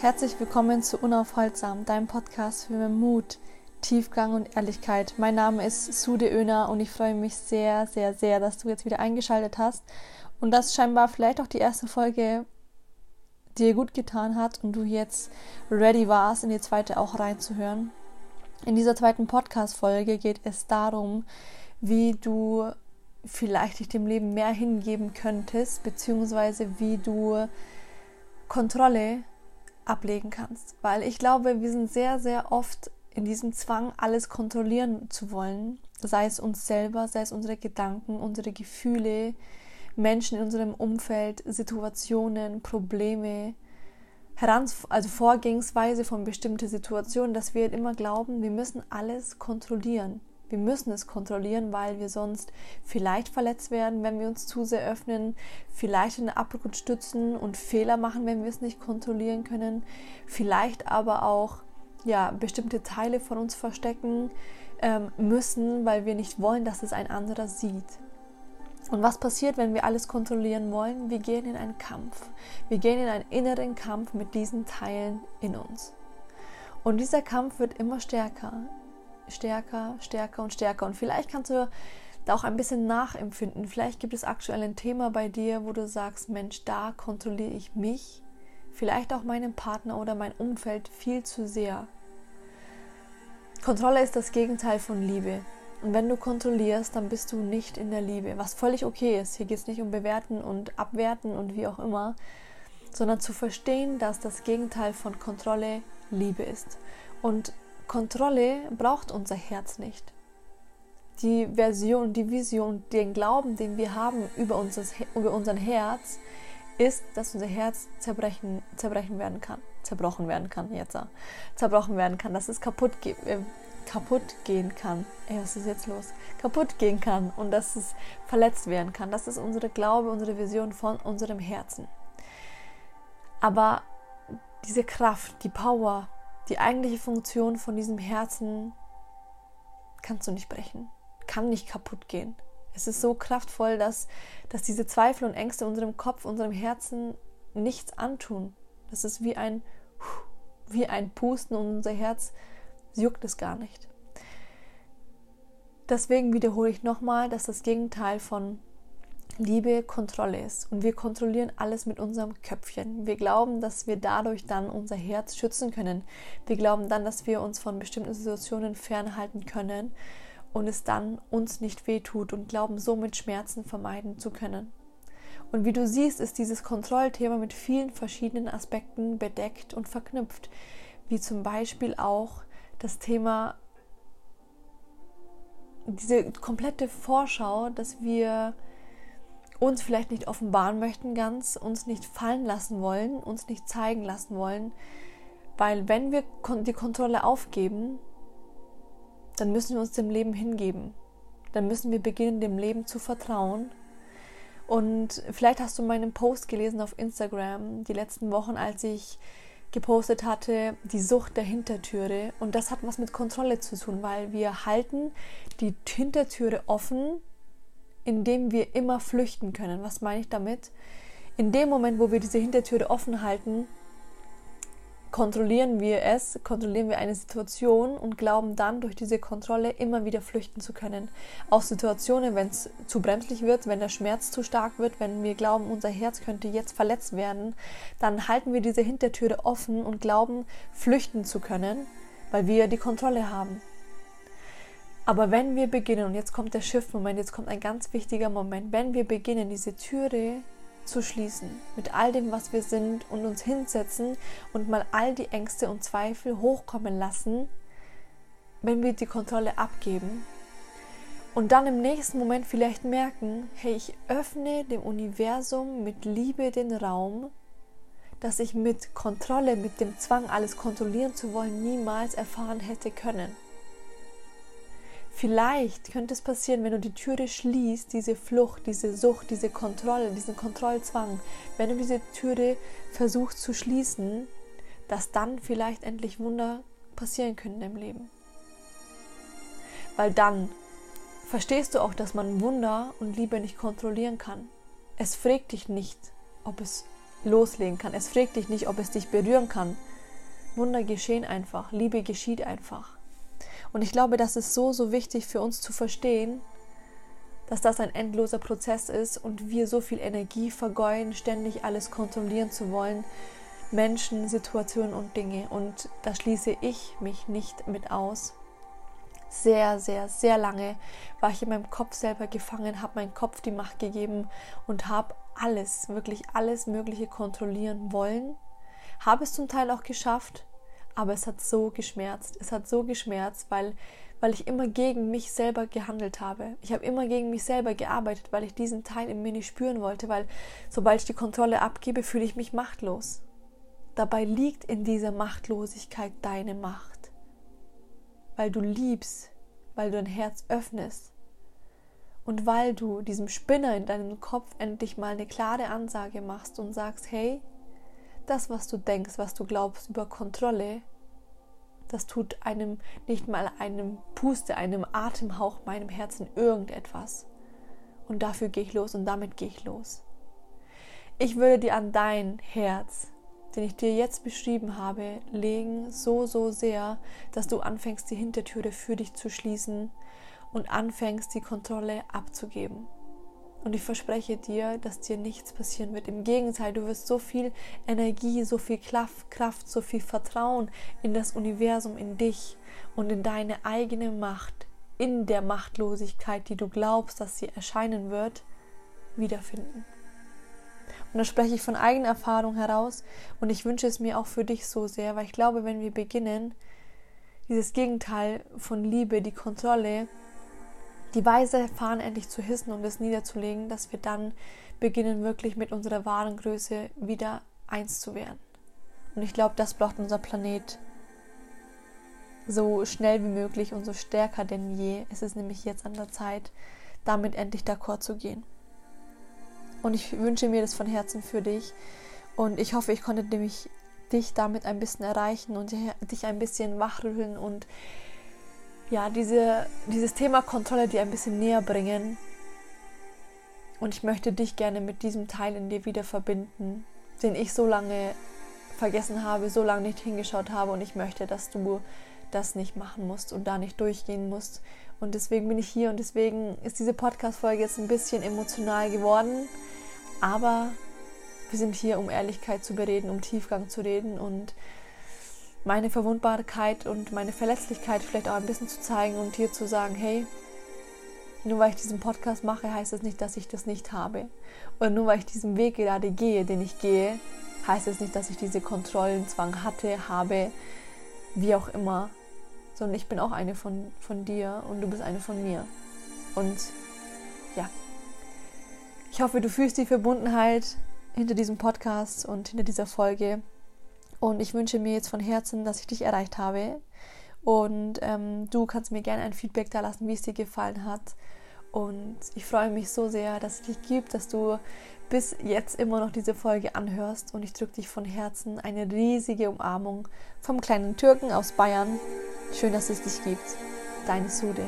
Herzlich willkommen zu Unaufhaltsam, deinem Podcast für Mut, Tiefgang und Ehrlichkeit. Mein Name ist Sude Öner und ich freue mich sehr, sehr, sehr, dass du jetzt wieder eingeschaltet hast und dass scheinbar vielleicht auch die erste Folge dir gut getan hat und du jetzt ready warst, in die zweite auch reinzuhören. In dieser zweiten Podcast-Folge geht es darum, wie du vielleicht dich dem Leben mehr hingeben könntest, beziehungsweise wie du Kontrolle ablegen kannst. Weil ich glaube, wir sind sehr, sehr oft in diesem Zwang, alles kontrollieren zu wollen. Sei es uns selber, sei es unsere Gedanken, unsere Gefühle, Menschen in unserem Umfeld, Situationen, Probleme, Herans also Vorgehensweise von bestimmten Situationen, dass wir immer glauben, wir müssen alles kontrollieren. Wir müssen es kontrollieren, weil wir sonst vielleicht verletzt werden, wenn wir uns zu sehr öffnen, vielleicht in Abgrund stützen und Fehler machen, wenn wir es nicht kontrollieren können, vielleicht aber auch ja, bestimmte Teile von uns verstecken ähm, müssen, weil wir nicht wollen, dass es ein anderer sieht. Und was passiert, wenn wir alles kontrollieren wollen? Wir gehen in einen Kampf. Wir gehen in einen inneren Kampf mit diesen Teilen in uns. Und dieser Kampf wird immer stärker stärker, stärker und stärker. Und vielleicht kannst du da auch ein bisschen nachempfinden. Vielleicht gibt es aktuell ein Thema bei dir, wo du sagst, Mensch, da kontrolliere ich mich, vielleicht auch meinen Partner oder mein Umfeld viel zu sehr. Kontrolle ist das Gegenteil von Liebe. Und wenn du kontrollierst, dann bist du nicht in der Liebe, was völlig okay ist. Hier geht es nicht um Bewerten und Abwerten und wie auch immer, sondern zu verstehen, dass das Gegenteil von Kontrolle Liebe ist. Und Kontrolle braucht unser Herz nicht. Die Version, die Vision, den Glauben, den wir haben über, unser, über unser Herz, ist, dass unser Herz zerbrechen, zerbrechen werden kann. Zerbrochen werden kann, jetzt. Zerbrochen werden kann, dass es kaputt, äh, kaputt gehen kann. Ey, was ist jetzt los? Kaputt gehen kann und dass es verletzt werden kann. Das ist unsere Glaube, unsere Vision von unserem Herzen. Aber diese Kraft, die Power, die eigentliche Funktion von diesem Herzen kannst du nicht brechen, kann nicht kaputt gehen. Es ist so kraftvoll, dass, dass diese Zweifel und Ängste unserem Kopf, unserem Herzen nichts antun. Das ist wie ein, wie ein Pusten und unser Herz juckt es gar nicht. Deswegen wiederhole ich nochmal, dass das Gegenteil von Liebe Kontrolle ist. Und wir kontrollieren alles mit unserem Köpfchen. Wir glauben, dass wir dadurch dann unser Herz schützen können. Wir glauben dann, dass wir uns von bestimmten Situationen fernhalten können und es dann uns nicht wehtut und glauben, somit Schmerzen vermeiden zu können. Und wie du siehst, ist dieses Kontrollthema mit vielen verschiedenen Aspekten bedeckt und verknüpft, wie zum Beispiel auch das Thema, diese komplette Vorschau, dass wir uns vielleicht nicht offenbaren möchten ganz, uns nicht fallen lassen wollen, uns nicht zeigen lassen wollen, weil wenn wir die Kontrolle aufgeben, dann müssen wir uns dem Leben hingeben. Dann müssen wir beginnen, dem Leben zu vertrauen. Und vielleicht hast du meinen Post gelesen auf Instagram die letzten Wochen, als ich gepostet hatte, die Sucht der Hintertüre. Und das hat was mit Kontrolle zu tun, weil wir halten die Hintertüre offen in wir immer flüchten können. Was meine ich damit? In dem Moment, wo wir diese Hintertüre offen halten, kontrollieren wir es, kontrollieren wir eine Situation und glauben dann durch diese Kontrolle immer wieder flüchten zu können. Aus Situationen, wenn es zu bremslich wird, wenn der Schmerz zu stark wird, wenn wir glauben, unser Herz könnte jetzt verletzt werden, dann halten wir diese Hintertüre offen und glauben, flüchten zu können, weil wir die Kontrolle haben. Aber wenn wir beginnen, und jetzt kommt der Shift-Moment, jetzt kommt ein ganz wichtiger Moment, wenn wir beginnen, diese Türe zu schließen, mit all dem, was wir sind und uns hinsetzen und mal all die Ängste und Zweifel hochkommen lassen, wenn wir die Kontrolle abgeben und dann im nächsten Moment vielleicht merken, hey, ich öffne dem Universum mit Liebe den Raum, dass ich mit Kontrolle, mit dem Zwang, alles kontrollieren zu wollen, niemals erfahren hätte können. Vielleicht könnte es passieren, wenn du die Türe schließt, diese Flucht, diese Sucht, diese Kontrolle, diesen Kontrollzwang, wenn du diese Türe versuchst zu schließen, dass dann vielleicht endlich Wunder passieren können im Leben. Weil dann verstehst du auch, dass man Wunder und Liebe nicht kontrollieren kann. Es fragt dich nicht, ob es loslegen kann. Es fragt dich nicht, ob es dich berühren kann. Wunder geschehen einfach. Liebe geschieht einfach. Und ich glaube, das ist so, so wichtig für uns zu verstehen, dass das ein endloser Prozess ist und wir so viel Energie vergeuden, ständig alles kontrollieren zu wollen. Menschen, Situationen und Dinge. Und da schließe ich mich nicht mit aus. Sehr, sehr, sehr lange war ich in meinem Kopf selber gefangen, habe meinem Kopf die Macht gegeben und habe alles, wirklich alles Mögliche kontrollieren wollen. Habe es zum Teil auch geschafft, aber es hat so geschmerzt. Es hat so geschmerzt, weil, weil ich immer gegen mich selber gehandelt habe. Ich habe immer gegen mich selber gearbeitet, weil ich diesen Teil in mir nicht spüren wollte, weil sobald ich die Kontrolle abgebe, fühle ich mich machtlos. Dabei liegt in dieser Machtlosigkeit deine Macht. Weil du liebst, weil du dein Herz öffnest und weil du diesem Spinner in deinem Kopf endlich mal eine klare Ansage machst und sagst, hey, das, was du denkst, was du glaubst über Kontrolle, das tut einem nicht mal einem Puste, einem Atemhauch meinem Herzen irgendetwas. Und dafür gehe ich los und damit gehe ich los. Ich würde dir an dein Herz, den ich dir jetzt beschrieben habe, legen, so, so sehr, dass du anfängst, die Hintertüre für dich zu schließen und anfängst, die Kontrolle abzugeben. Und ich verspreche dir, dass dir nichts passieren wird. Im Gegenteil, du wirst so viel Energie, so viel Kraft, so viel Vertrauen in das Universum, in dich und in deine eigene Macht, in der Machtlosigkeit, die du glaubst, dass sie erscheinen wird, wiederfinden. Und da spreche ich von eigener Erfahrung heraus und ich wünsche es mir auch für dich so sehr, weil ich glaube, wenn wir beginnen, dieses Gegenteil von Liebe, die Kontrolle, die weise Fahne endlich zu hissen und es niederzulegen, dass wir dann beginnen, wirklich mit unserer wahren Größe wieder eins zu werden. Und ich glaube, das braucht unser Planet so schnell wie möglich und so stärker denn je. Es ist nämlich jetzt an der Zeit, damit endlich d'accord zu gehen. Und ich wünsche mir das von Herzen für dich. Und ich hoffe, ich konnte nämlich dich damit ein bisschen erreichen und dich ein bisschen wachrütteln und ja, diese, dieses Thema Kontrolle dir ein bisschen näher bringen. Und ich möchte dich gerne mit diesem Teil in dir wieder verbinden, den ich so lange vergessen habe, so lange nicht hingeschaut habe. Und ich möchte, dass du das nicht machen musst und da nicht durchgehen musst. Und deswegen bin ich hier und deswegen ist diese Podcast-Folge jetzt ein bisschen emotional geworden. Aber wir sind hier, um Ehrlichkeit zu bereden, um Tiefgang zu reden und meine Verwundbarkeit und meine Verletzlichkeit vielleicht auch ein bisschen zu zeigen und hier zu sagen, hey, nur weil ich diesen Podcast mache, heißt das nicht, dass ich das nicht habe. Und nur weil ich diesen Weg gerade gehe, den ich gehe, heißt es das nicht, dass ich diese Kontrollenzwang hatte, habe, wie auch immer. Sondern ich bin auch eine von, von dir und du bist eine von mir. Und ja, ich hoffe, du fühlst die Verbundenheit hinter diesem Podcast und hinter dieser Folge. Und ich wünsche mir jetzt von Herzen, dass ich dich erreicht habe. Und ähm, du kannst mir gerne ein Feedback da lassen, wie es dir gefallen hat. Und ich freue mich so sehr, dass es dich gibt, dass du bis jetzt immer noch diese Folge anhörst. Und ich drücke dich von Herzen eine riesige Umarmung vom kleinen Türken aus Bayern. Schön, dass es dich gibt. Deine Sude.